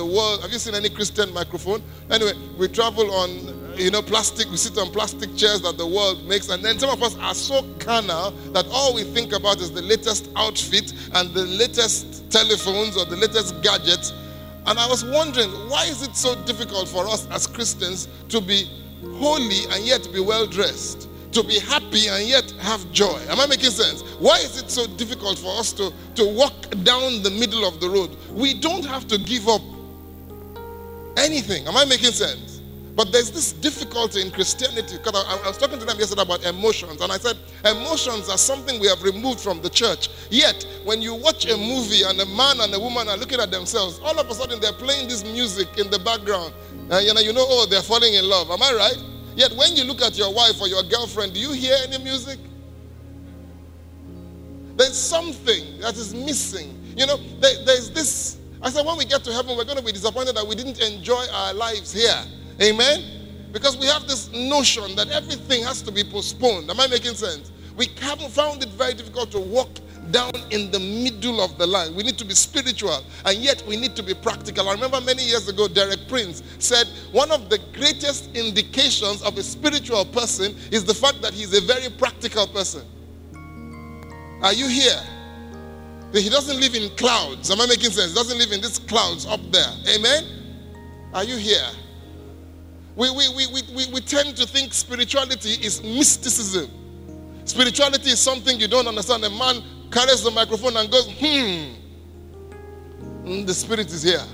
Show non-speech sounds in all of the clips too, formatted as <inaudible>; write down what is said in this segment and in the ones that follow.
the world. Have you seen any Christian microphone? Anyway, we travel on, you know, plastic. We sit on plastic chairs that the world makes, and then some of us are so carnal that all we think about is the latest outfit and the latest telephones or the latest gadgets. And I was wondering, why is it so difficult for us as Christians to be holy and yet be well dressed? to be happy and yet have joy. Am I making sense? Why is it so difficult for us to, to walk down the middle of the road? We don't have to give up anything. Am I making sense? But there's this difficulty in Christianity because I, I, was talking to them yesterday about emotions, and I said emotions are something we have removed from the church. Yet, when you watch a movie and a man and a woman are looking at themselves, all of a sudden they're playing this music in the background. Uh, you know, you know, oh, they're falling in love. Am I right? Yet when you look at your wife or your girlfriend, do you hear any music? There's something that is missing. You know, there, there's this. I said, when we get to heaven, we're going to be disappointed that we didn't enjoy our lives here. Amen? Because we have this notion that everything has to be postponed. Am I making sense? We haven't found it very difficult to walk down in the middle of the line. We need to be spiritual and yet we need to be practical. I remember many years ago, Derek Prince said one of the greatest indications of a spiritual person is the fact that he's a very practical person. Are you here? He doesn't live in clouds. Am I making sense? He doesn't live in these clouds up there. Amen? Are you here? We, we, we, we, we tend to think spirituality is mysticism. Spirituality is something you don't understand. A man carries the microphone and goes, hmm, mm, the spirit is here.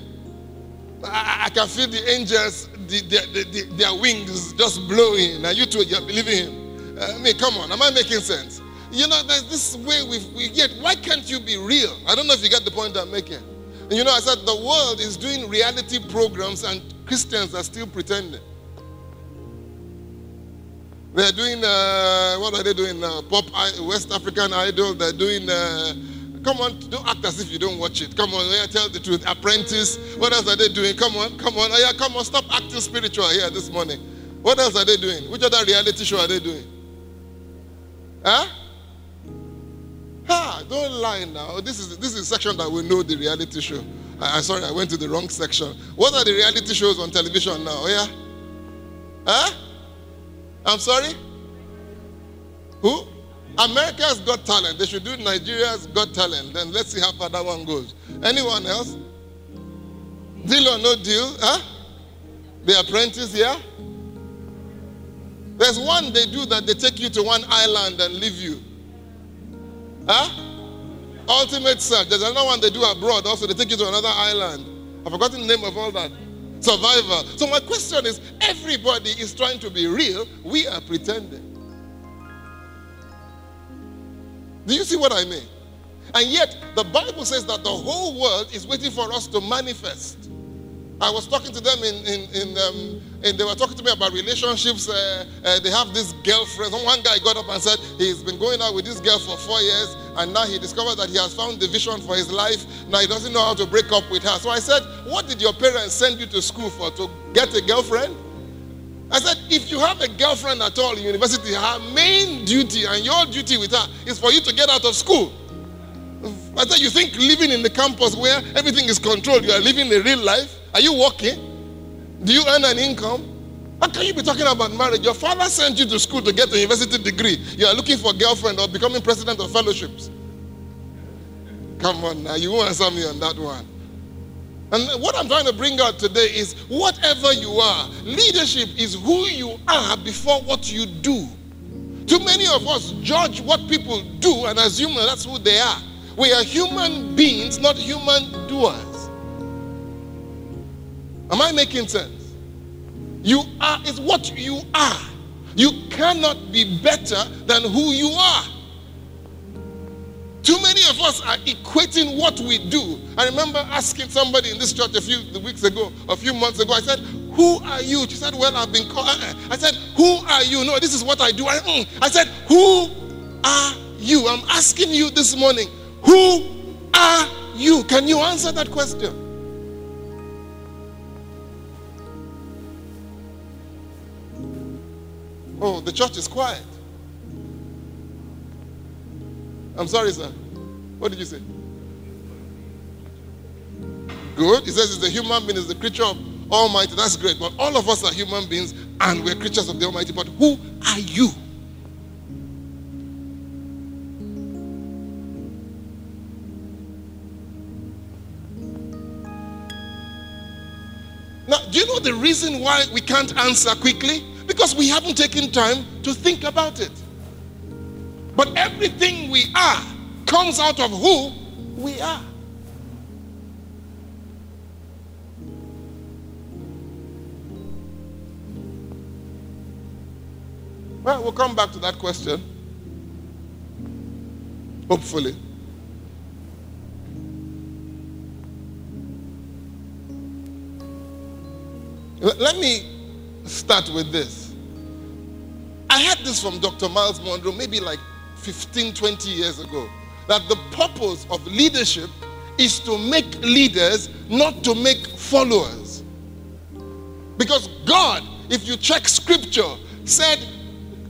I, I can feel the angels, the, the, the, their wings just blowing. And you two, believing him. Uh, mean, come on, am I making sense? You know, there's this way we, we get. Why can't you be real? I don't know if you get the point I'm making. And you know, I said the world is doing reality programs and Christians are still pretending. They're doing, uh, what are they doing? Pop West African Idol. They're doing, uh, come on, don't act as if you don't watch it. Come on, yeah, tell the truth. Apprentice. What else are they doing? Come on, come on. Yeah, come on, stop acting spiritual here this morning. What else are they doing? Which other reality show are they doing? Huh? Ha, don't lie now. Oh, this is this is section that we know the reality show. I, I sorry, I went to the wrong section. What are the reality shows on television now? Oh, yeah? Huh? I'm sorry? Who? America's got talent. They should do Nigeria's got talent. Then let's see how far that one goes. Anyone else? Deal or no deal? Huh? The apprentice here? There's one they do that they take you to one island and leave you. Huh? Ultimate search. There's another one they do abroad also. They take you to another island. I've forgotten the name of all that survivor. So my question is everybody is trying to be real. We are pretending. Do you see what I mean? And yet, the Bible says that the whole world is waiting for us to manifest. I was talking to them in, in, in um, and they were talking to me about relationships. Uh, uh, they have this girlfriend. One guy got up and said he's been going out with this girl for four years, and now he discovered that he has found the vision for his life. Now he doesn't know how to break up with her. So I said, What did your parents send you to school for? To get a girlfriend? I said, if you have a girlfriend at all in university, her main duty and your duty with her is for you to get out of school. I said, you think living in the campus where everything is controlled, you are living a real life? Are you working? Do you earn an income? How can you be talking about marriage? Your father sent you to school to get a university degree. You are looking for a girlfriend or becoming president of fellowships. Come on now, you won't answer me on that one. And what I'm trying to bring out today is whatever you are, leadership is who you are before what you do. Too many of us judge what people do and assume that that's who they are. We are human beings, not human doers. Am I making sense? You are it's what you are. You cannot be better than who you are. Too many of us are equating what we do. I remember asking somebody in this church a few weeks ago, a few months ago, I said, Who are you? She said, Well, I've been called. Uh-uh. I said, Who are you? No, this is what I do. I, mm. I said, Who are you? I'm asking you this morning, Who are you? Can you answer that question? The church is quiet. I'm sorry, sir. What did you say? Good. He says it's a human being, it's the creature of Almighty. That's great. But all of us are human beings and we're creatures of the Almighty. But who are you? Now, do you know the reason why we can't answer quickly? Because we haven't taken time to think about it. But everything we are comes out of who we are. Well, we'll come back to that question. Hopefully. Let me start with this. I had this from Dr. Myles Munroe maybe like 15, 20 years ago that the purpose of leadership is to make leaders, not to make followers. Because God, if you check scripture, said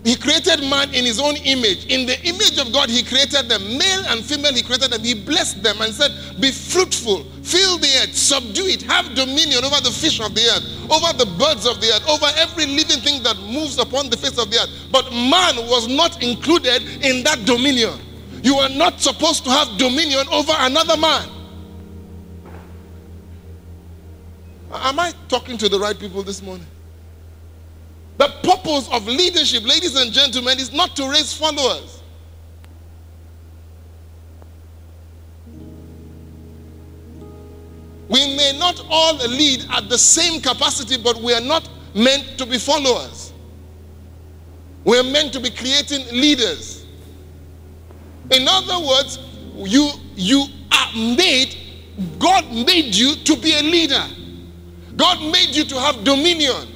he created man in his own image. In the image of God, he created them. Male and female, he created them. He blessed them and said, Be fruitful, fill the earth, subdue it, have dominion over the fish of the earth, over the birds of the earth, over every living thing that moves upon the face of the earth. But man was not included in that dominion. You are not supposed to have dominion over another man. Am I talking to the right people this morning? Purpose of leadership, ladies and gentlemen, is not to raise followers. We may not all lead at the same capacity, but we are not meant to be followers. We are meant to be creating leaders. In other words, you, you are made, God made you to be a leader. God made you to have dominion.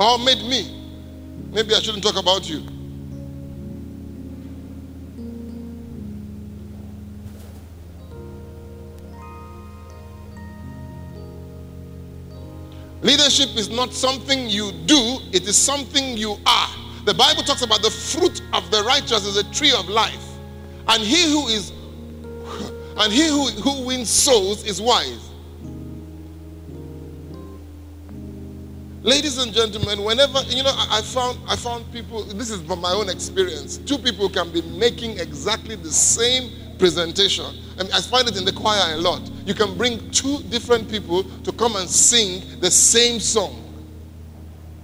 Or made me. Maybe I shouldn't talk about you. Leadership is not something you do, it is something you are. The Bible talks about the fruit of the righteous is a tree of life. And he who is <laughs> and he who, who wins souls is wise. Ladies and gentlemen, whenever you know, I, found I found people. This is from my own experience. Two people can be making exactly the same presentation. I, mean, I find it in the choir a lot. You can bring two different people to come and sing the same song,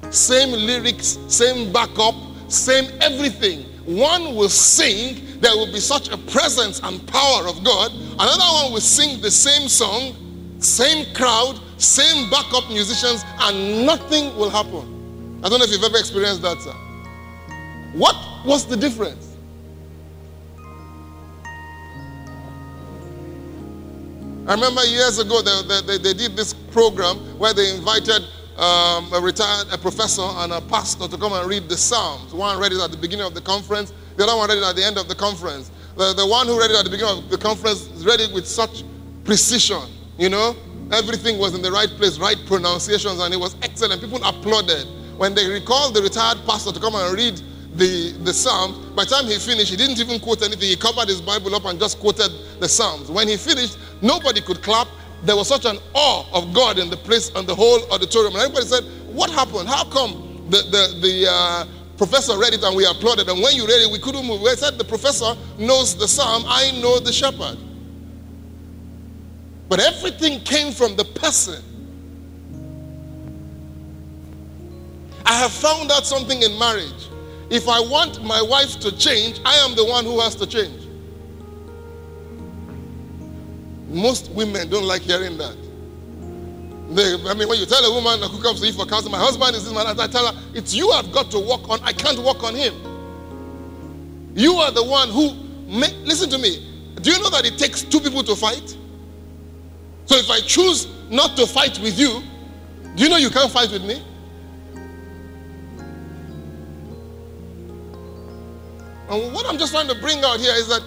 same lyrics, same backup, same everything. One will sing. There will be such a presence and power of God. Another one will sing the same song, same crowd, same backup musicians, and nothing will happen. I don't know if you've ever experienced that, sir. What was the difference? I remember years ago they, they, they did this program where they invited um, a retired a professor and a pastor to come and read the Psalms. One read it at the beginning of the conference, the other one read it at the end of the conference. The, the one who read it at the beginning of the conference read it with such precision, you know. Everything was in the right place, right pronunciations, and it was excellent. People applauded. When they recalled the retired pastor to come and read the, the Psalms, by the time he finished, he didn't even quote anything. He covered his Bible up and just quoted the Psalms. When he finished, nobody could clap. There was such an awe of God in the place, and the whole auditorium. And everybody said, What happened? How come the, the, the uh, professor read it and we applauded? And when you read it, we couldn't move. We said, The professor knows the Psalm, I know the shepherd. But everything came from the person. I have found out something in marriage. If I want my wife to change, I am the one who has to change. Most women don't like hearing that. They, I mean, when you tell a woman who comes to you for counsel, my husband is this man, I tell her, it's you I've got to work on. I can't work on him. You are the one who, make, listen to me. Do you know that it takes two people to fight? So if I choose not to fight with you, do you know you can't fight with me? And what I'm just trying to bring out here is that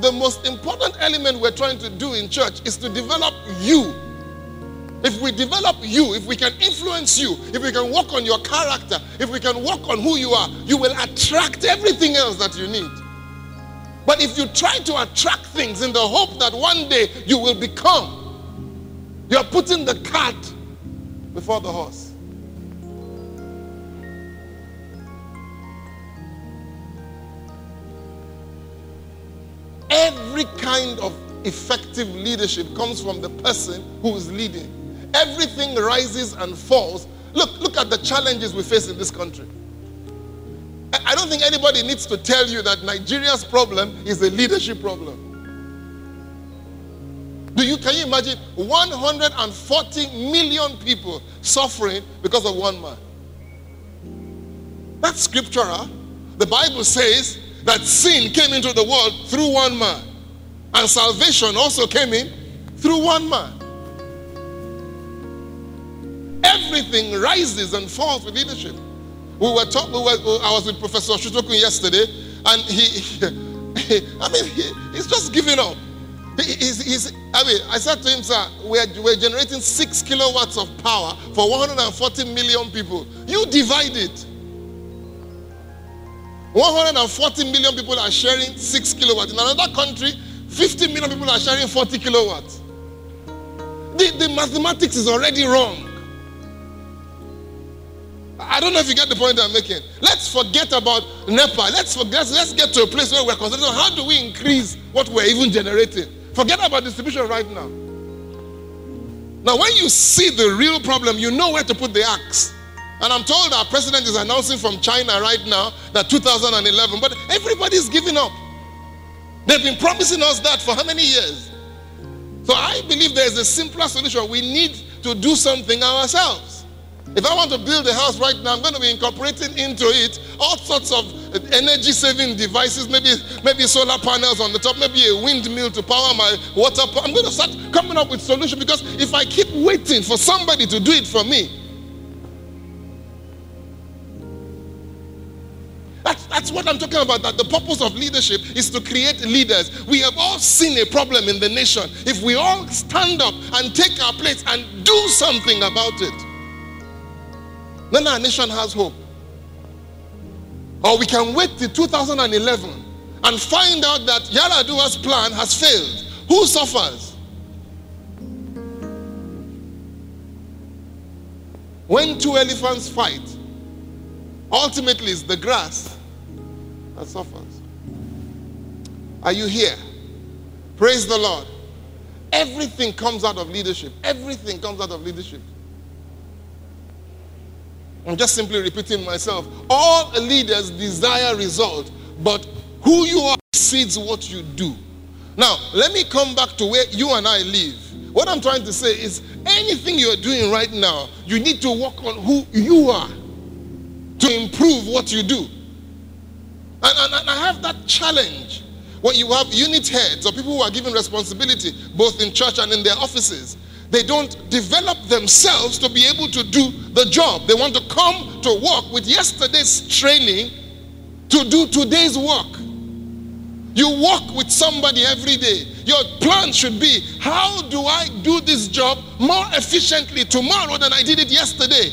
the most important element we're trying to do in church is to develop you. If we develop you, if we can influence you, if we can work on your character, if we can work on who you are, you will attract everything else that you need. But if you try to attract things in the hope that one day you will become, you're putting the cart before the horse. Every kind of effective leadership comes from the person who is leading. Everything rises and falls. Look, look at the challenges we face in this country. I don't think anybody needs to tell you that Nigeria's problem is a leadership problem. Do you can you imagine 140 million people suffering because of one man? That's scriptural. The Bible says that sin came into the world through one man, and salvation also came in through one man. Everything rises and falls with leadership. We were talking, we I was with Professor Shutokun yesterday, and he, he <laughs> I mean, he, he's just giving up. He, he's, he's, I mean, I said to him, sir, we're, we're generating six kilowatts of power for 140 million people. You divide it. 140 million people are sharing 6 kilowatts. In another country, 50 million people are sharing 40 kilowatts. The, the mathematics is already wrong. I don't know if you get the point I'm making. Let's forget about NEPA. Let's forget, let's get to a place where we're considering how do we increase what we're even generating. Forget about distribution right now. Now, when you see the real problem, you know where to put the axe. And I'm told our president is announcing from China right now that 2011, but everybody's giving up. They've been promising us that for how many years? So I believe there's a simpler solution. We need to do something ourselves. If I want to build a house right now, I'm going to be incorporating into it all sorts of energy saving devices, maybe, maybe solar panels on the top, maybe a windmill to power my water. I'm going to start coming up with solutions because if I keep waiting for somebody to do it for me, That's, that's what I'm talking about. That the purpose of leadership is to create leaders. We have all seen a problem in the nation. If we all stand up and take our place and do something about it, then our nation has hope. Or we can wait till 2011 and find out that Yar'Adua's plan has failed. Who suffers? When two elephants fight, ultimately it's the grass that suffers. Are you here? Praise the Lord. Everything comes out of leadership. Everything comes out of leadership. I'm just simply repeating myself. All leaders desire result, but who you are precedes what you do. Now, let me come back to where you and I live. What I'm trying to say is anything you're doing right now, you need to work on who you are to improve what you do. And, and, and I have that challenge. When you have unit heads or people who are given responsibility, both in church and in their offices, they don't develop themselves to be able to do the job. They want to come to work with yesterday's training to do today's work. You work with somebody every day. Your plan should be how do I do this job more efficiently tomorrow than I did it yesterday?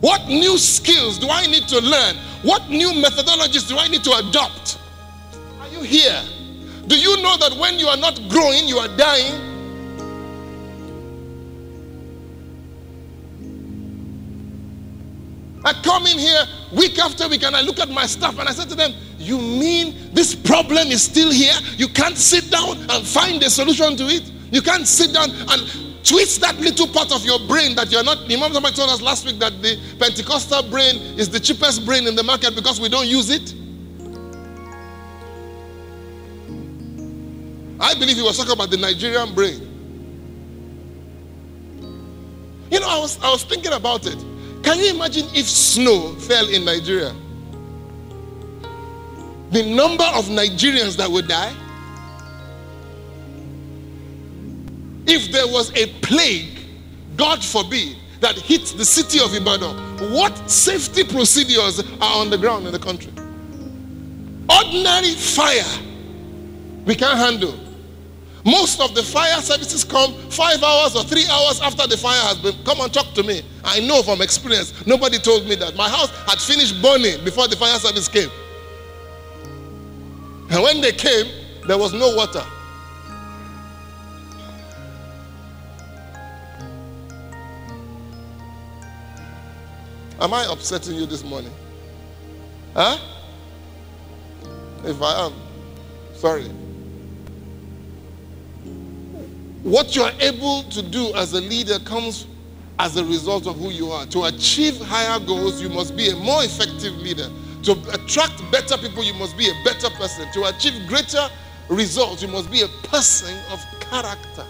What new skills do I need to learn? What new methodologies do I need to adopt? Are you here? Do you know that when you are not growing, you are dying? I come in here week after week and I look at my stuff and I said to them, You mean this problem is still here? You can't sit down and find a solution to it? You can't sit down and twist that little part of your brain that you're not. Remember, somebody told us last week that the Pentecostal brain is the cheapest brain in the market because we don't use it. I believe he was talking about the Nigerian brain. You know, I was, I was thinking about it. Can you imagine if snow fell in Nigeria? The number of Nigerians that would die? If there was a plague, God forbid, that hit the city of Ibadan, what safety procedures are on the ground in the country? Ordinary fire, we can't handle. Most of the fire services come five hours or three hours after the fire has been. Come and talk to me. I know from experience. Nobody told me that. My house had finished burning before the fire service came. And when they came, there was no water. Am I upsetting you this morning? Huh? If I am, sorry. What you're able to do as a leader comes as a result of who you are. To achieve higher goals, you must be a more effective leader. To attract better people, you must be a better person. To achieve greater results, you must be a person of character.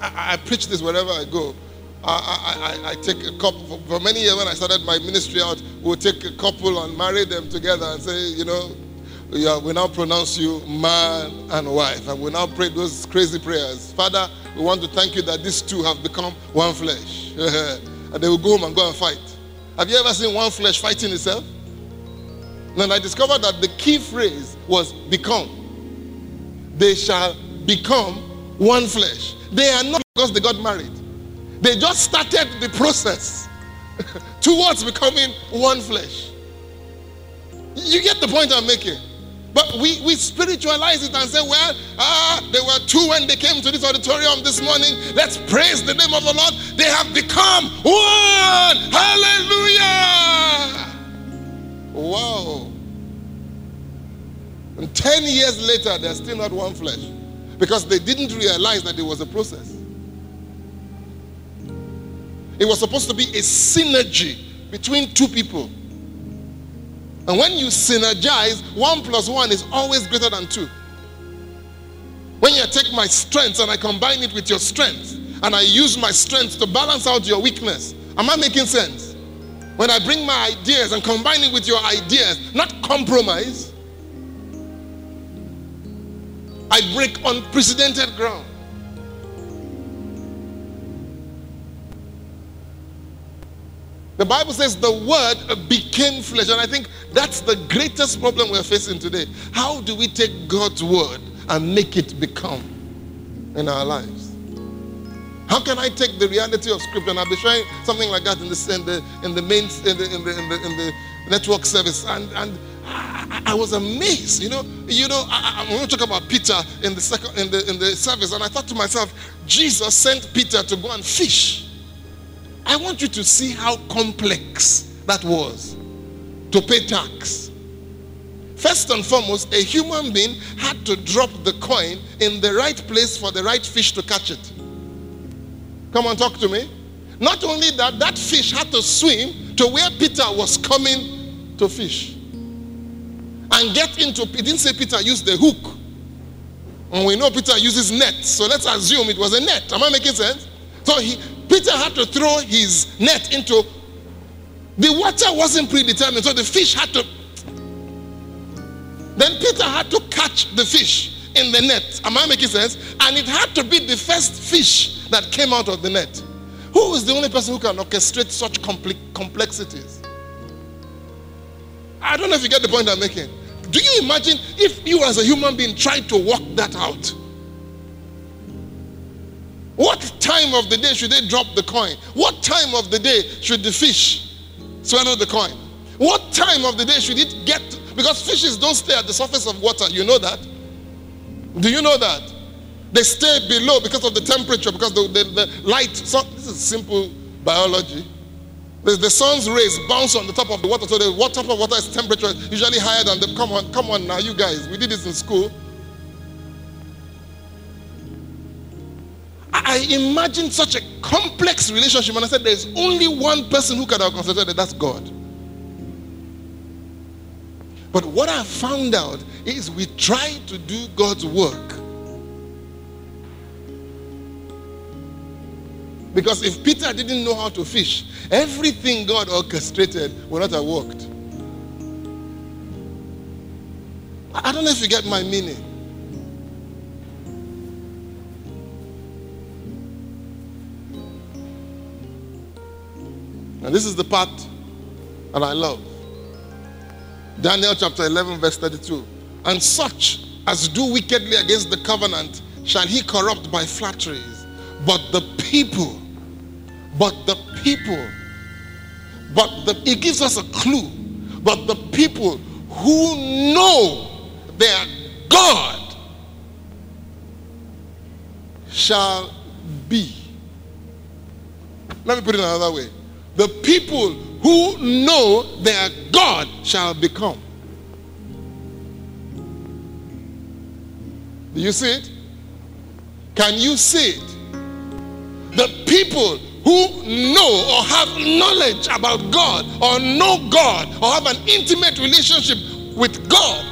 I, I, preach this wherever I go. I, I, I, take a couple, for, many years when I started my ministry out, we'll take a couple and marry them together and say, you know, we now pronounce you man and wife. And we now pray those crazy prayers. Father, we want to thank you that these two have become one flesh. <laughs> and they will go home and go and fight. Have you ever seen one flesh fighting itself? Then I discovered that the key phrase was become. They shall become one flesh. They are not because they got married. They just started the process <laughs> towards becoming one flesh. You get the point I'm making? But we, we spiritualize it and say, well, ah, they were two when they came to this auditorium this morning. Let's praise the name of the Lord. They have become one. Hallelujah. Wow. And 10 years later, they're still not one flesh because they didn't realize that it was a process. It was supposed to be a synergy between two people. And when you synergize, one plus one is always greater than two. When you take my strengths and I combine it with your strength, and I use my strength to balance out your weakness, am I making sense? When I bring my ideas and combine it with your ideas, not compromise, I break unprecedented ground. The Bible says the word became flesh. And I think that's the greatest problem we're facing today. How do we take God's word and make it become in our lives? How can I take the reality of scripture? And I'll be sharing something like that in the in the in the main in the in the in the, in the network service. And and I, I, was amazed. You know, you know, I, I want to talk about Peter in the second in the in the service, and I thought to myself, Jesus sent Peter to go and fish. I want you to see how complex that was to pay tax. First and foremost, a human being had to drop the coin in the right place for the right fish to catch it. Come on, talk to me. Not only that, that fish had to swim to where Peter was coming to fish. And get into it didn't say Peter used the hook. And we know Peter uses net. So let's assume it was a net. Am I making sense? So he Peter had to throw his net into the water wasn't predetermined, so the fish had to. Then Peter had to catch the fish in the net. Am I making sense? And it had to be the first fish that came out of the net. Who is the only person who can orchestrate such complexities? I don't know if you get the point I'm making. Do you imagine if you as a human being tried to work that out? What time of the day should they drop the coin? What time of the day should the fish swallow the coin? What time of the day should it get? Because fishes don't stay at the surface of water. You know that? Do you know that? They stay below because of the temperature, because the, the, the light. So, this is simple biology. The, the, sun's rays bounce on the top of the water, so the water, top of water is temperature usually higher than the. Come on, come on now, you guys. We did this in school. I imagined such a complex relationship, and I said, There's only one person who can have it, that's God. But what I found out is we try to do God's work. Because if Peter didn't know how to fish, everything God orchestrated would not have worked. I don't know if you get my meaning. And this is the part that I love. Daniel chapter 11, verse 32. And such as do wickedly against the covenant shall he corrupt by flatteries. But the people, but the people, but the, it gives us a clue. But the people who know their God shall be. Let me put it another way. The people who know their God shall become. Do you see it? Can you see it? The people who know or have knowledge about God or know God or have an intimate relationship with God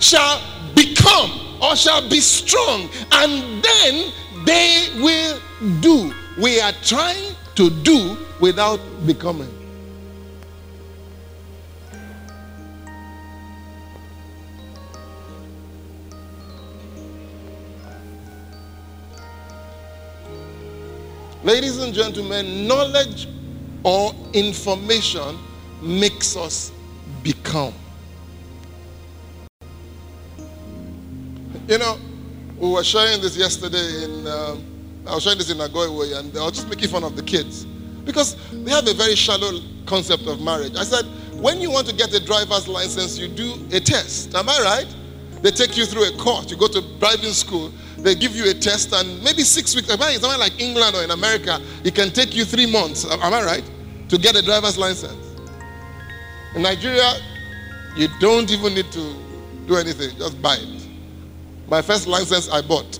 shall become or shall be strong and then they will do. We are trying to do without becoming. Ladies and gentlemen, knowledge or information makes us become. You know, we were sharing this yesterday in, um, I was sharing this in Nagoya, and I was just making fun of the kids because they have a very shallow concept of marriage. I said, when you want to get a driver's license, you do a test. Am I right? They take you through a course. You go to driving school, they give you a test, and maybe six weeks. Somewhere like England or in America, it can take you three months. Am I right? To get a driver's license. In Nigeria, you don't even need to do anything, just buy it. My first license I bought.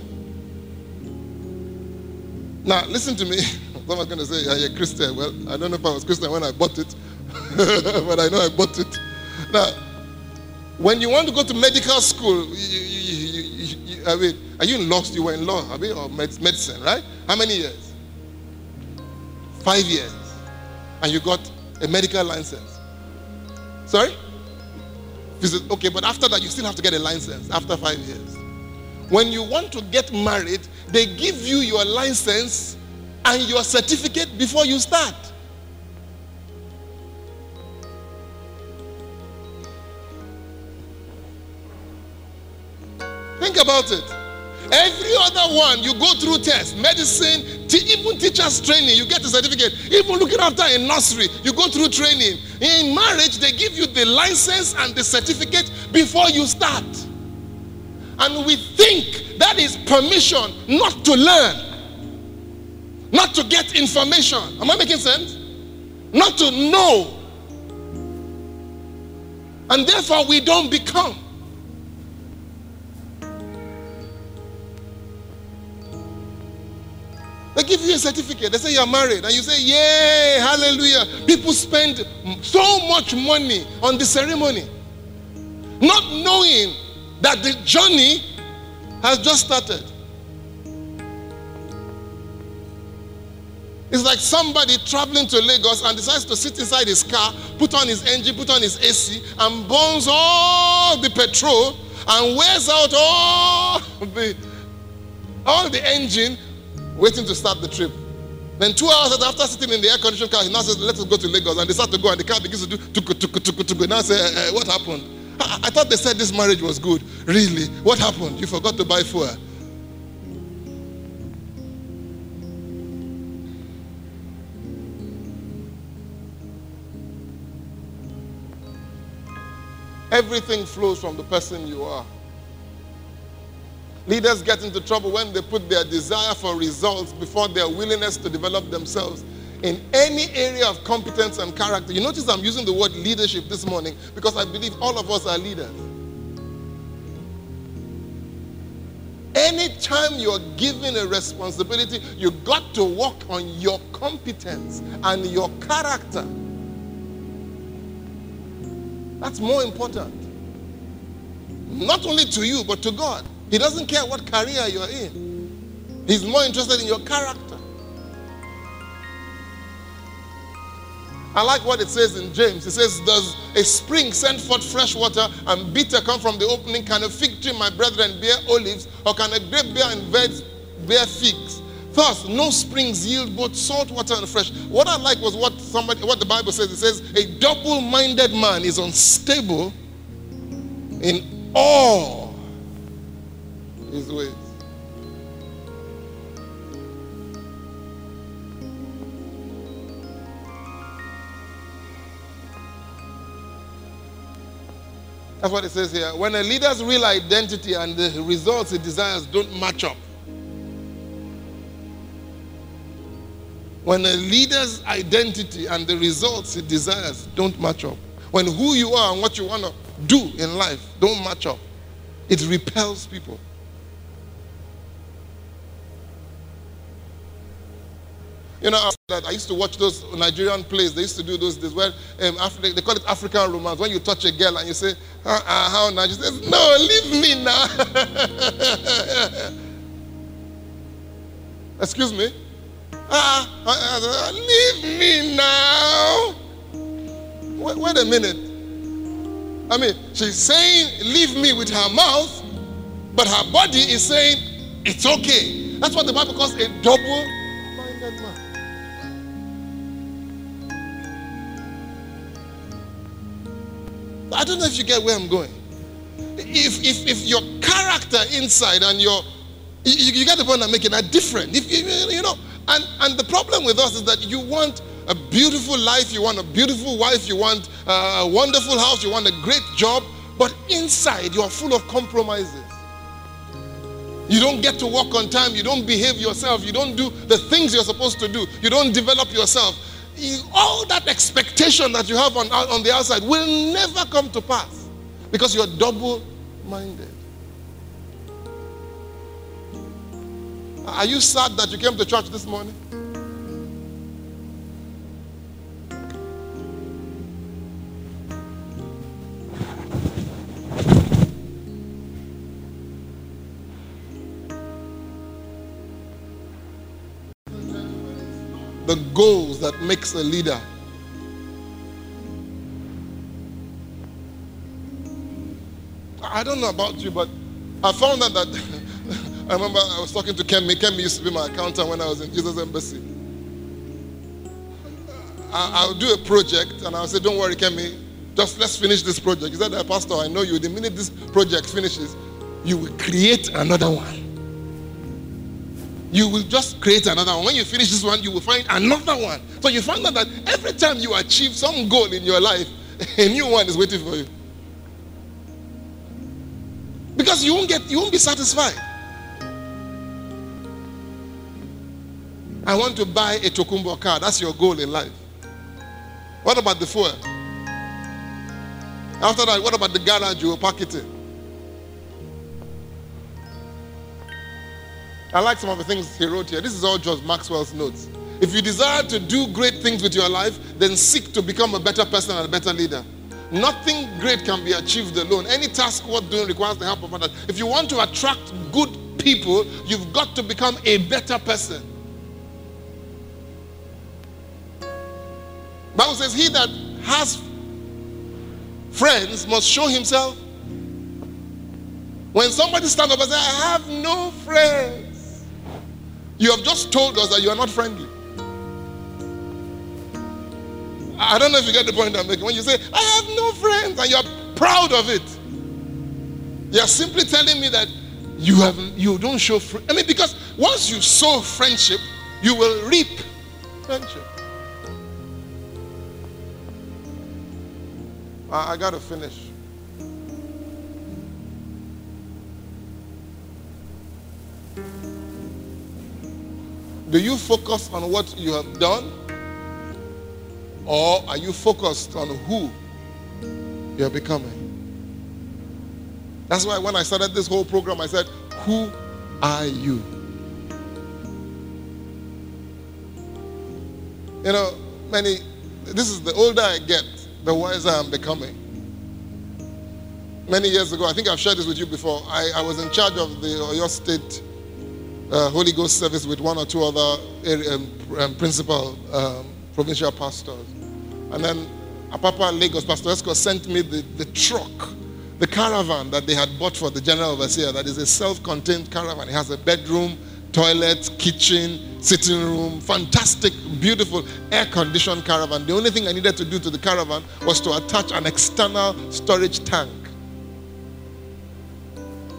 Now, listen to me. Someone's going to say, Are you a Christian? Well, I don't know if I was Christian when I bought it, <laughs> but I know I bought it. Now, when you want to go to medical school, you, you, you, I mean, are you in law? You were in law, or medicine, right? How many years? Five years. And you got a medical license. Sorry? Okay, but after that, you still have to get a license after five years. When you want to get married, they give you your license and your certificate before you start. Think about it. Every other one, you go through tests, medicine, even teachers training, you get a certificate. Even looking after a nursery, you go through training. In marriage, they give you the license and the certificate before you start. And we think that is permission not to learn, not to get information. Am I making sense? Not to know. And therefore, we don't become. They give you a certificate. They say you're married. And you say, Yay, hallelujah. People spend so much money on the ceremony, not knowing that the journey has just started. It's like somebody traveling to Lagos and decides to sit inside his car, put on his engine, put on his AC, and burns all the petrol and wears out all the all the engine, waiting to start the trip. Then two hours after sitting in the air conditioned car, he now says, "Let us go to Lagos." And they start to go, and the car begins to do tuku tuku tuku tuku. Now say, uh, "What happened?" I, I thought they said this marriage was good. Really? What happened? You forgot to buy fuel. Everything flows from the person you are. Leaders get into trouble when they put their desire for results before their willingness to develop themselves in any area of competence and character. You notice I'm using the word leadership this morning because I believe all of us are leaders. Anytime you're given a responsibility, you got to work on your competence and your character. That's more important. Not only to you, but to God. He doesn't care what career you're in, He's more interested in your character. I like what it says in James. It says, Does a spring send forth fresh water and bitter come from the opening? Can a fig tree, my brethren, bear olives? Or can a grape bear and bear figs? Thus, no springs yield both salt water and fresh. What I like was what somebody, what the Bible says. It says, a double-minded man is unstable in all his ways. That's what it says here. When a leader's real identity and the results he desires don't match up, when a leader's identity and the results he desires don't match up, when who you are and what you want to do in life don't match up, it repels people. You know, that I used to watch those Nigerian plays. They used to do those days where um, Afri- they call it African romance. When you touch a girl and you say, uh, uh, "How now?" She says, "No, leave me now." <laughs> Excuse me. Ah, uh, uh, leave me now. Wait, wait a minute. I mean, she's saying, "Leave me" with her mouth, but her body is saying, "It's okay." That's what the Bible calls a double-minded I don't know if you get where I'm going. If, if, if your character inside and your, you, you get the point I'm making, are different. If you, you know, and, and the problem with us is that you want a beautiful life, you want a beautiful wife, you want a wonderful house, you want a great job, but inside you are full of compromises. You don't get to work on time, you don't behave yourself, you don't do the things you're supposed to do, you don't develop yourself all that expectation that you have on, on the outside will never come to pass because you're double minded. Are you sad that you came to church this morning? The goals that makes a leader. I don't know about you, but I found out that <laughs> I remember I was talking to Kemi. Kemi used to be my accountant when I was in Jesus Embassy. I, will do a project and I'll say, Don't worry, Kemi, just let's finish this project. He said, Pastor, I know you. The minute this project finishes, you will create another one you will just create another one. When you finish this one, you will find another one. So you find out that every time you achieve some goal in your life, <laughs> a new one is waiting for you. Because you won't get you won't be satisfied. I want to buy a Tokumbo car. That's your goal in life. What about the fuel? After that, what about the garage you will park it in? I like some of the things he wrote here. This is all George Maxwell's notes. If you desire to do great things with your life, then seek to become a better person and a better leader. Nothing great can be achieved alone. Any task worth doing requires the help of others. If you want to attract good people, you've got to become a better person. Bible says, He that has friends must show himself. When somebody stands up and says, I have no friends, you have just told us that you are not friendly. I don't know if you get the point I'm making. When you say, I have no friends, and you're proud of it, you're simply telling me that you have you don't show fr- I mean, because once you sow friendship, you will reap friendship. I, I gotta finish. Do you focus on what you have done? Or are you focused on who you're becoming? That's why when I started this whole program, I said, Who are you? You know, many, this is the older I get, the wiser I'm becoming. Many years ago, I think I've shared this with you before, I, I was in charge of the Oyo State uh, Holy Ghost service with one or two other um, um, principal um, provincial pastors. And then Apapa Lagos, Pastor Esco sent me the, the truck, the caravan that they had bought for the general overseer. That is a self contained caravan. It has a bedroom, toilet, kitchen, sitting room, fantastic, beautiful air conditioned caravan. The only thing I needed to do to the caravan was to attach an external storage tank.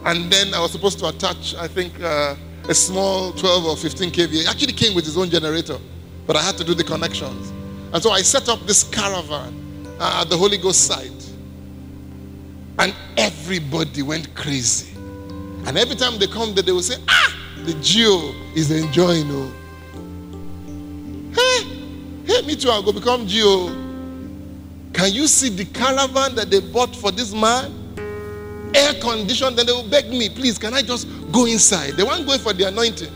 And then I was supposed to attach, I think, uh, a small 12 or 15 kVA. It actually came with his own generator, but I had to do the connections. And so I set up this caravan uh, at the Holy Ghost site. And everybody went crazy. And every time they come there, they will say, Ah, the G.O. is enjoying. Oh. Hey, hey, me too, I'll go become Geo. Can you see the caravan that they bought for this man? Air conditioned, then they will beg me, please, can I just go inside? They weren't going for the anointing.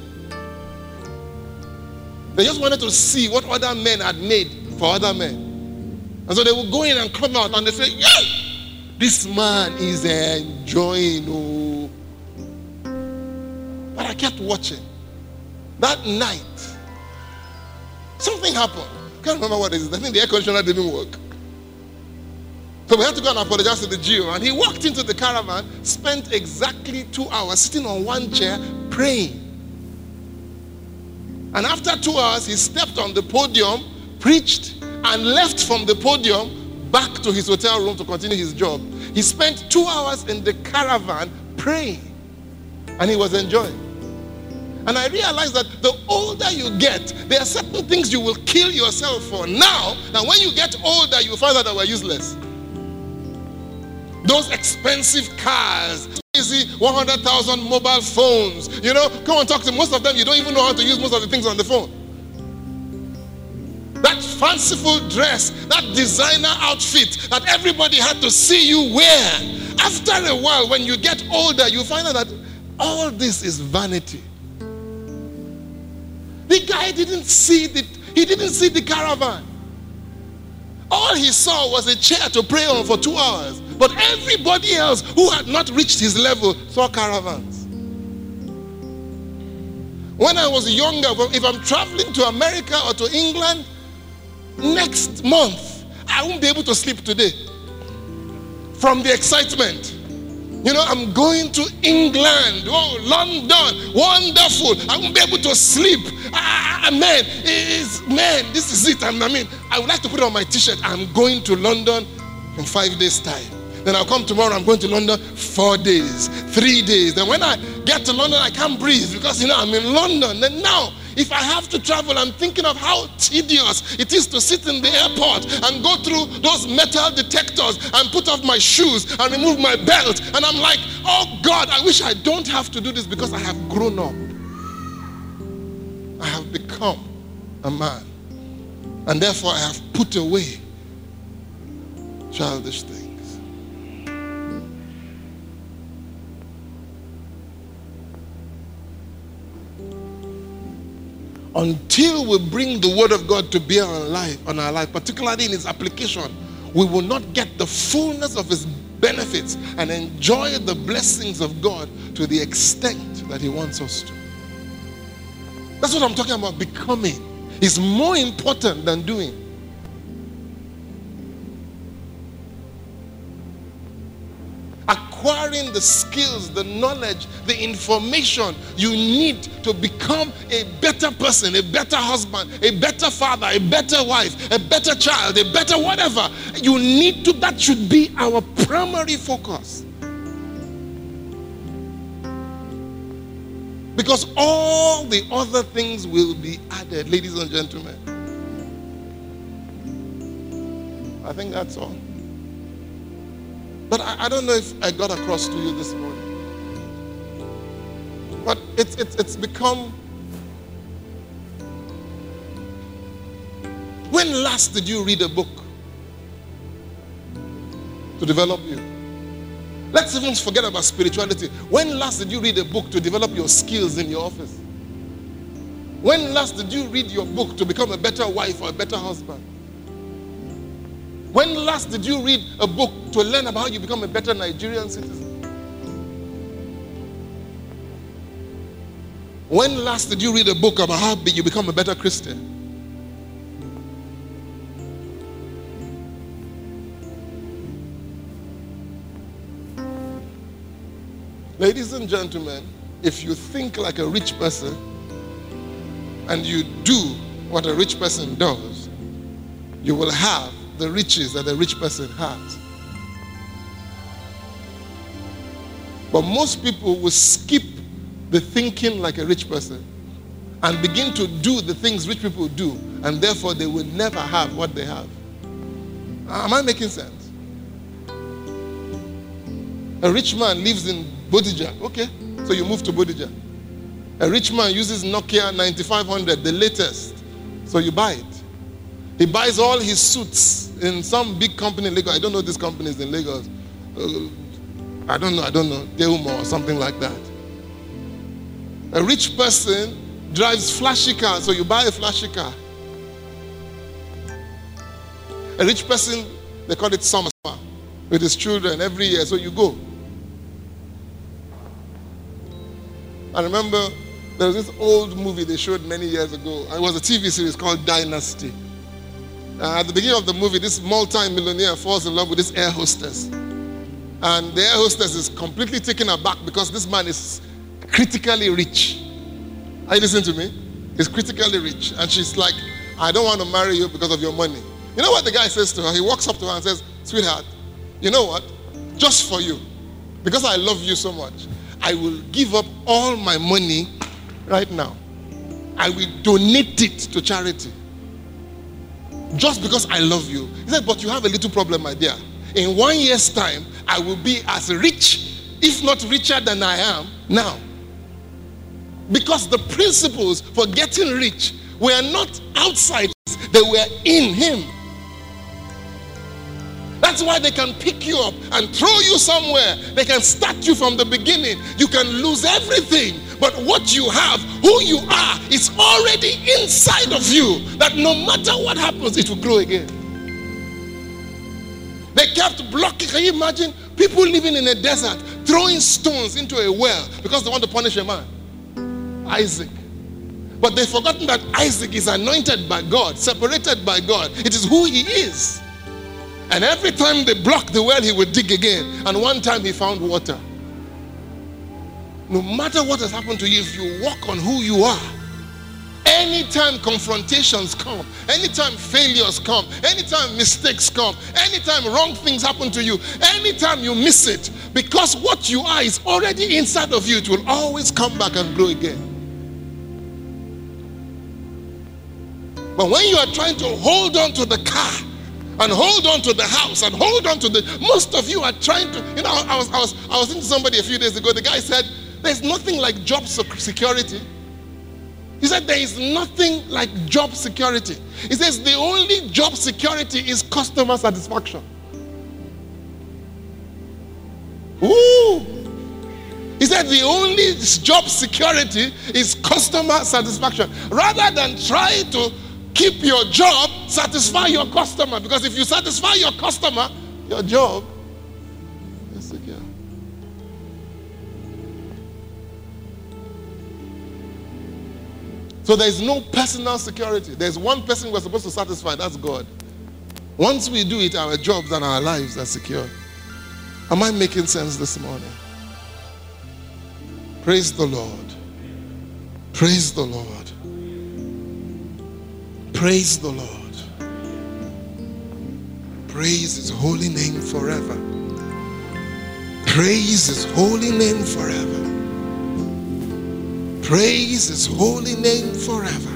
They just wanted to see what other men had made for other men. And so they would go in and come out and they say, Yeah, this man is enjoying. Oh. But I kept watching. That night, something happened. I can't remember what it is. I think the air conditioner didn't work. So we had to go and apologize to the G.O. And he walked into the caravan, spent exactly two hours sitting on one chair praying. And after two hours, he stepped on the podium, preached, and left from the podium back to his hotel room to continue his job. He spent two hours in the caravan praying, and he was enjoying. And I realized that the older you get, there are certain things you will kill yourself for now, that when you get older, you find that they were useless. Those expensive cars, easy 100,000 mobile phones. You know, come and talk to most of them. You don't even know how to use most of the things on the phone. That fanciful dress, that designer outfit that everybody had to see you wear. After a while, when you get older, you find out that all this is vanity. The guy didn't see the, he didn't see the caravan. All he saw was a chair to pray on for two hours. But everybody else who had not reached his level saw caravans. When I was younger, if I'm traveling to America or to England next month, I won't be able to sleep today from the excitement. You know, I'm going to England, oh, London, wonderful. I won't be able to sleep. Ah, man, is man, this is it. I mean, I would like to put on my t-shirt. I'm going to London in five days' time. Then I'll come tomorrow. I'm going to London four days, three days. Then when I get to London, I can't breathe because you know I'm in London. Then now if I have to travel, I'm thinking of how tedious it is to sit in the airport and go through those metal detectors and put off my shoes and remove my belt. And I'm like, oh God, I wish I don't have to do this because I have grown up. I have become a man. And therefore, I have put away childish things. Until we bring the word of God to bear on life, on our life, particularly in its application, we will not get the fullness of his benefits and enjoy the blessings of God to the extent that he wants us to. That's what I'm talking about. Becoming is more important than doing. Acquiring the skills, the knowledge, the information you need to become a better person, a better husband, a better father, a better wife, a better child, a better whatever. You need to, that should be our primary focus. Because all the other things will be added, ladies and gentlemen. I think that's all. But I, I, don't know if I got across to you this morning. But it's, it's, it's become. When last did you read a book to develop you? Let's even forget about spirituality. When last did you read a book to develop your skills in your office? When last did you read your book to become a better wife or a better husband? When last did you read a book to learn about how you become a better Nigerian citizen? When last did you read a book about how you become a better Christian? Ladies and gentlemen, if you think like a rich person and you do what a rich person does, you will have the riches that a rich person has. But most people will skip the thinking like a rich person and begin to do the things rich people do, and therefore they will never have what they have. Am I making sense? A rich man lives in Bodija. Okay, so you move to Bodija. A rich man uses Nokia 9500, the latest. So you buy it. He buys all his suits in some big company in Lagos. I don't know these companies in Lagos. Uh, I don't know, I don't know, Deumo or something like that. A rich person drives flashy cars, so you buy a flashy car. A rich person, they call it summer with his children every year, so you go. I remember there was this old movie they showed many years ago. It was a TV series called Dynasty. Uh, at the beginning of the movie, this multi-millionaire falls in love with this air hostess. And the air hostess is completely taken aback because this man is critically rich. Are you listening to me? He's critically rich. And she's like, I don't want to marry you because of your money. You know what the guy says to her? He walks up to her and says, Sweetheart, you know what? Just for you, because I love you so much, I will give up all my money right now. I will donate it to charity. Just because I love you. He said, But you have a little problem, my dear. In one year's time, I will be as rich, if not richer than I am now. Because the principles for getting rich were not outside, they were in Him. That's why they can pick you up and throw you somewhere. They can start you from the beginning. You can lose everything. But what you have, who you are, is already inside of you. That no matter what happens, it will grow again. They kept blocking. Can you imagine people living in a desert throwing stones into a well because they want to punish a man? Isaac. But they've forgotten that Isaac is anointed by God, separated by God. It is who he is. And every time they blocked the well, he would dig again. And one time he found water. No matter what has happened to you, if you walk on who you are, anytime confrontations come, anytime failures come, anytime mistakes come, anytime wrong things happen to you, anytime you miss it, because what you are is already inside of you, it will always come back and grow again. But when you are trying to hold on to the car, and hold on to the house and hold on to the most of you are trying to you know i was i was i was into somebody a few days ago the guy said there's nothing like job security he said there is nothing like job security he says the only job security is customer satisfaction Ooh. He said the only job security is customer satisfaction. Rather than try to keep your job, satisfy your customer. Because if you satisfy your customer, your job So there's no personal security. There's one person we're supposed to satisfy, that's God. Once we do it, our jobs and our lives are secure. Am I making sense this morning? Praise the Lord. Praise the Lord. Praise the Lord. Praise his holy name forever. Praise his holy name forever. Praise his holy name forever.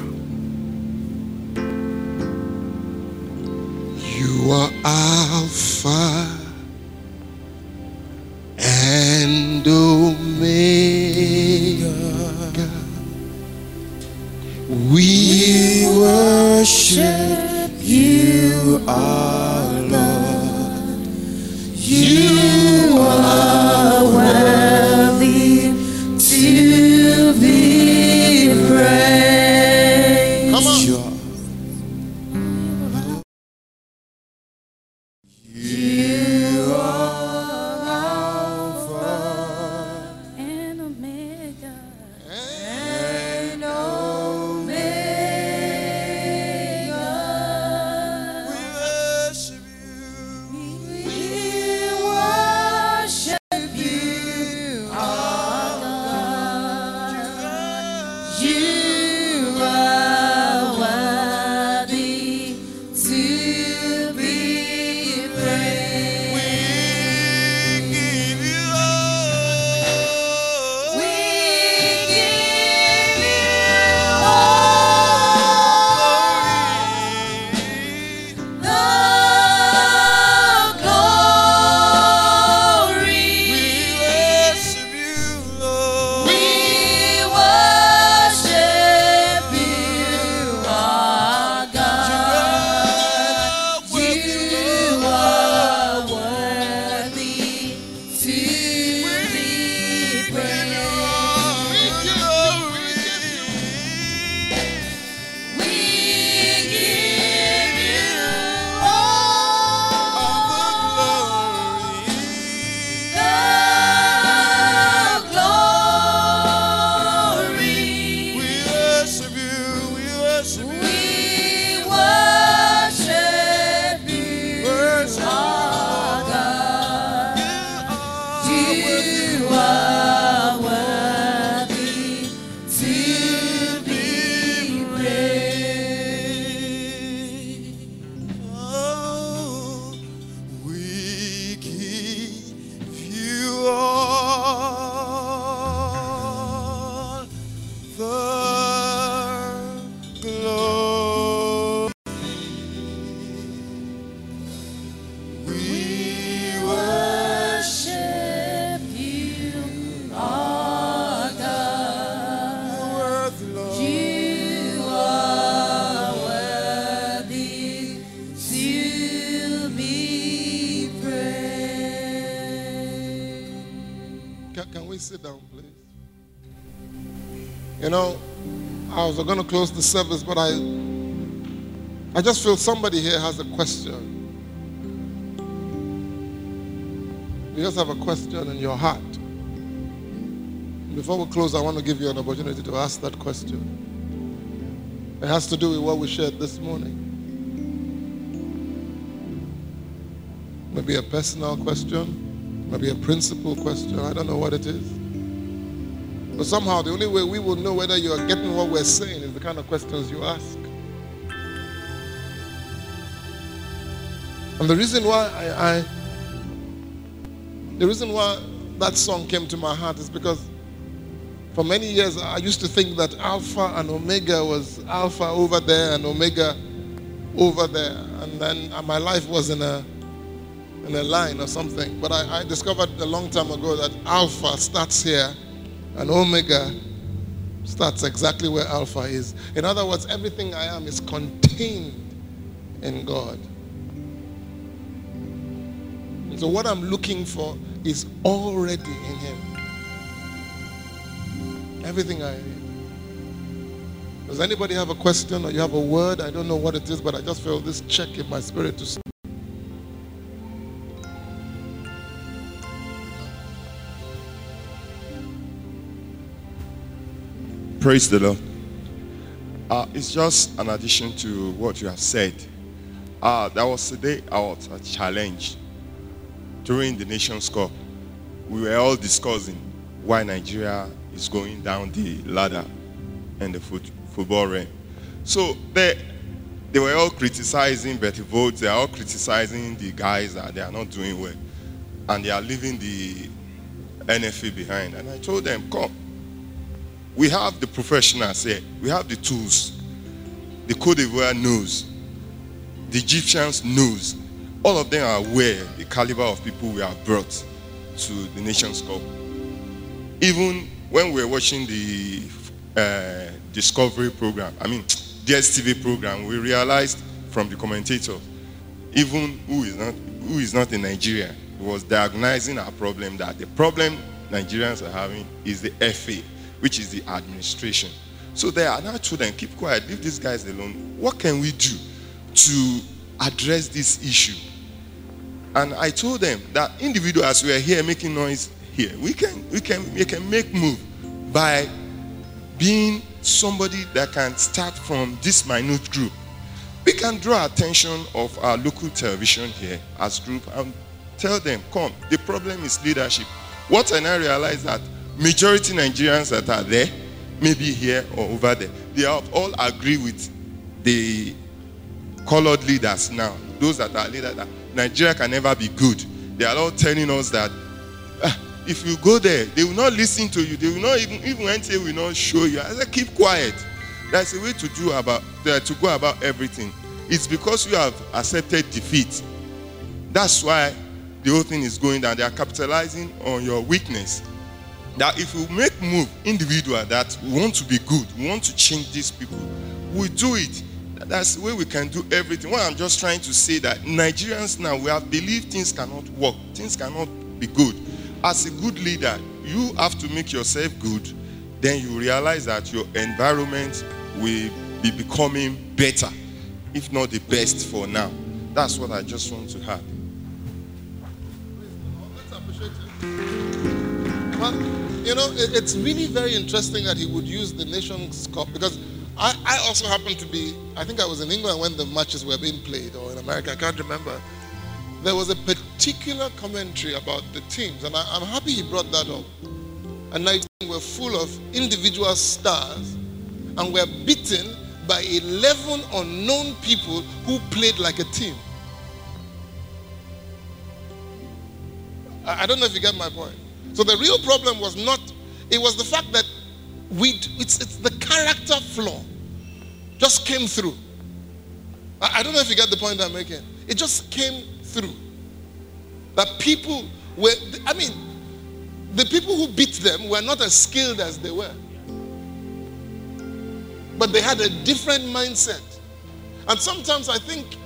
You are Alpha sit down, please. You know, I was going to close the service, but I, I just feel somebody here has a question. You just have a question in your heart. Before we close, I want to give you an opportunity to ask that question. It has to do with what we shared this morning. Maybe a personal question, maybe a principal question. I don't know what it is. But somehow, the only way we will know whether you are getting what we're saying is the kind of questions you ask. And the reason why I, I the reason why that song came to my heart is because for many years I used to think that Alpha and Omega was Alpha over there and Omega over there. And then my life was in a in a line or something. But I, I discovered a long time ago that Alpha starts here and Omega starts exactly where Alpha is. In other words, everything I am is contained in God. So what I'm looking for is already in Him. Everything I. Does anybody have a question or you have a word? I don't know what it is, but I just feel this check in my spirit to Praise the Lord. Uh, it's just an addition to what you have said. Uh, there was a day I was challenged during the Nations Cup. We were all discussing why Nigeria is going down the ladder in the foot, football realm. So they, they were all criticizing Berti Vogts. They are all criticizing the guys that they are not doing well. And they are leaving the NFA behind. And I told them, come, we have the professionals here. We have the tools. The Cote d'Ivoire knows. The Egyptians knows. All of them are aware the caliber of people we have brought to the Nations Cup. Even when we were watching the uh, Discovery program, I mean DSTV program, we realized from the commentator, even who is not who is not in Nigeria, was diagnosing our problem that the problem Nigerians are having is the FA which is the administration. So they are now them, keep quiet, leave these guys alone. What can we do to address this issue? And I told them that individuals who are here making noise here, we can we can we can make move by being somebody that can start from this minute group. We can draw attention of our local television here as group and tell them, come, the problem is leadership. What I now realize that majority Nigerians that are there, maybe here or over there, they all agree with the colored leaders now. Those that are leaders that Nigeria can never be good. They are all telling us that ah, if you go there, they will not listen to you. They will not even even they will not show you. I said, keep quiet. That's a way to do about uh, to go about everything. It's because you have accepted defeat. That's why the whole thing is going down. They are capitalizing on your weakness that if we make move individual that we want to be good, we want to change these people, we do it. That's the way we can do everything. What I'm just trying to say that Nigerians now we have believed things cannot work, things cannot be good. As a good leader, you have to make yourself good. Then you realize that your environment will be becoming better, if not the best for now. That's what I just want to have. You know, it's really very interesting that he would use the Nations Cup because I, I also happened to be, I think I was in England when the matches were being played or in America, I can't remember. There was a particular commentary about the teams, and I, am happy he brought that up. And Nigeria were full of individual stars and were beaten by 11 unknown people who played like a team. I don't know if you get my point. So the real problem was not, it was the fact that we, it's, it's the character flaw just came through. I, I don't know if you get the point I'm making. It just came through. That people were, I mean, the people who beat them were not as skilled as they were. But they had a different mindset. And sometimes I think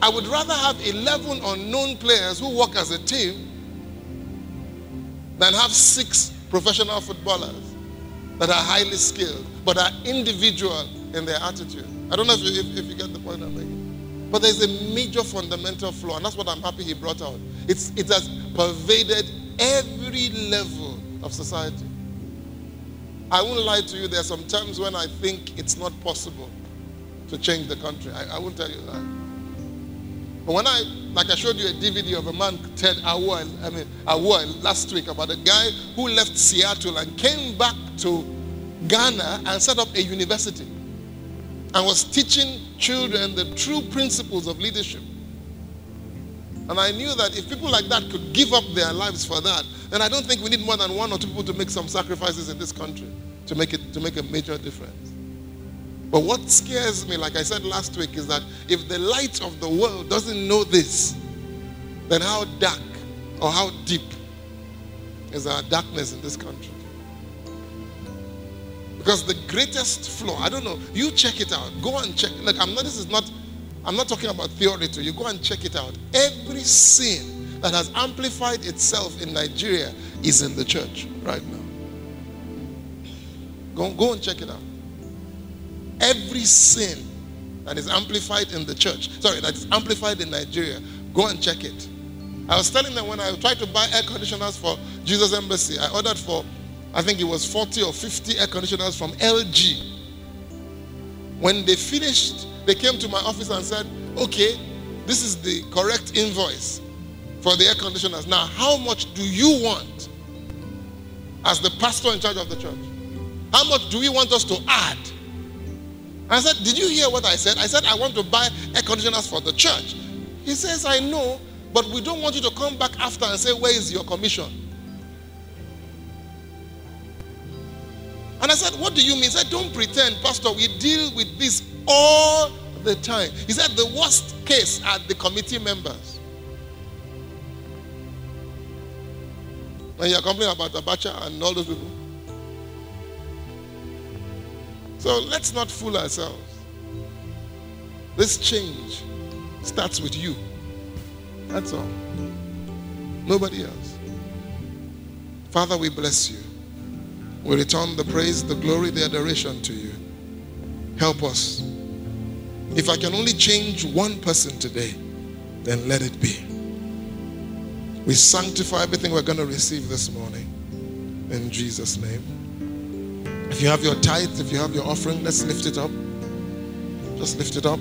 I would rather have 11 unknown players who work as a team than have six professional footballers that are highly skilled but are individual in their attitude. I don't know if you, if, if you get the point I'm making. But there's a major fundamental flaw, and that's what I'm happy he brought out. It's, it has pervaded every level of society. I won't lie to you, there are some times when I think it's not possible to change the country. I, I won't tell you that. But when I, like I showed you a DVD of a man, Ted Awuah, I mean, Awuah last week about a guy who left Seattle and came back to Ghana and set up a university and was teaching children the true principles of leadership. And I knew that if people like that could give up their lives for that, then I don't think we need more than one or two people to make some sacrifices in this country to make it to make a major difference. But what scares me, like I said last week, is that if the light of the world doesn't know this, then how dark or how deep is our darkness in this country? Because the greatest flaw, I don't know, you check it out. Go and check. Look, I'm not, this is not, I'm not talking about theory to you. Go and check it out. Every sin that has amplified itself in Nigeria is in the church right now. Go, go and check it out. Every sin that is amplified in the church, sorry, that is amplified in Nigeria, go and check it. I was telling them when I tried to buy air conditioners for Jesus Embassy, I ordered for, I think it was 40 or 50 air conditioners from LG. When they finished, they came to my office and said, okay, this is the correct invoice for the air conditioners. Now, how much do you want as the pastor in charge of the church? How much do we want us to add? I said, Did you hear what I said? I said, I want to buy air conditioners for the church. He says, I know, but we don't want you to come back after and say, Where is your commission? And I said, What do you mean? He said, Don't pretend, Pastor, we deal with this all the time. He said, The worst case are the committee members. When you're complaining about Abacha and all those people. So let's not fool ourselves. This change starts with you. That's all. Nobody else. Father, we bless you. We return the praise, the glory, the adoration to you. Help us. If I can only change one person today, then let it be. We sanctify everything we're going to receive this morning. In Jesus' name. If you have your tithe, if you have your offering, let's lift it up. Just lift it up.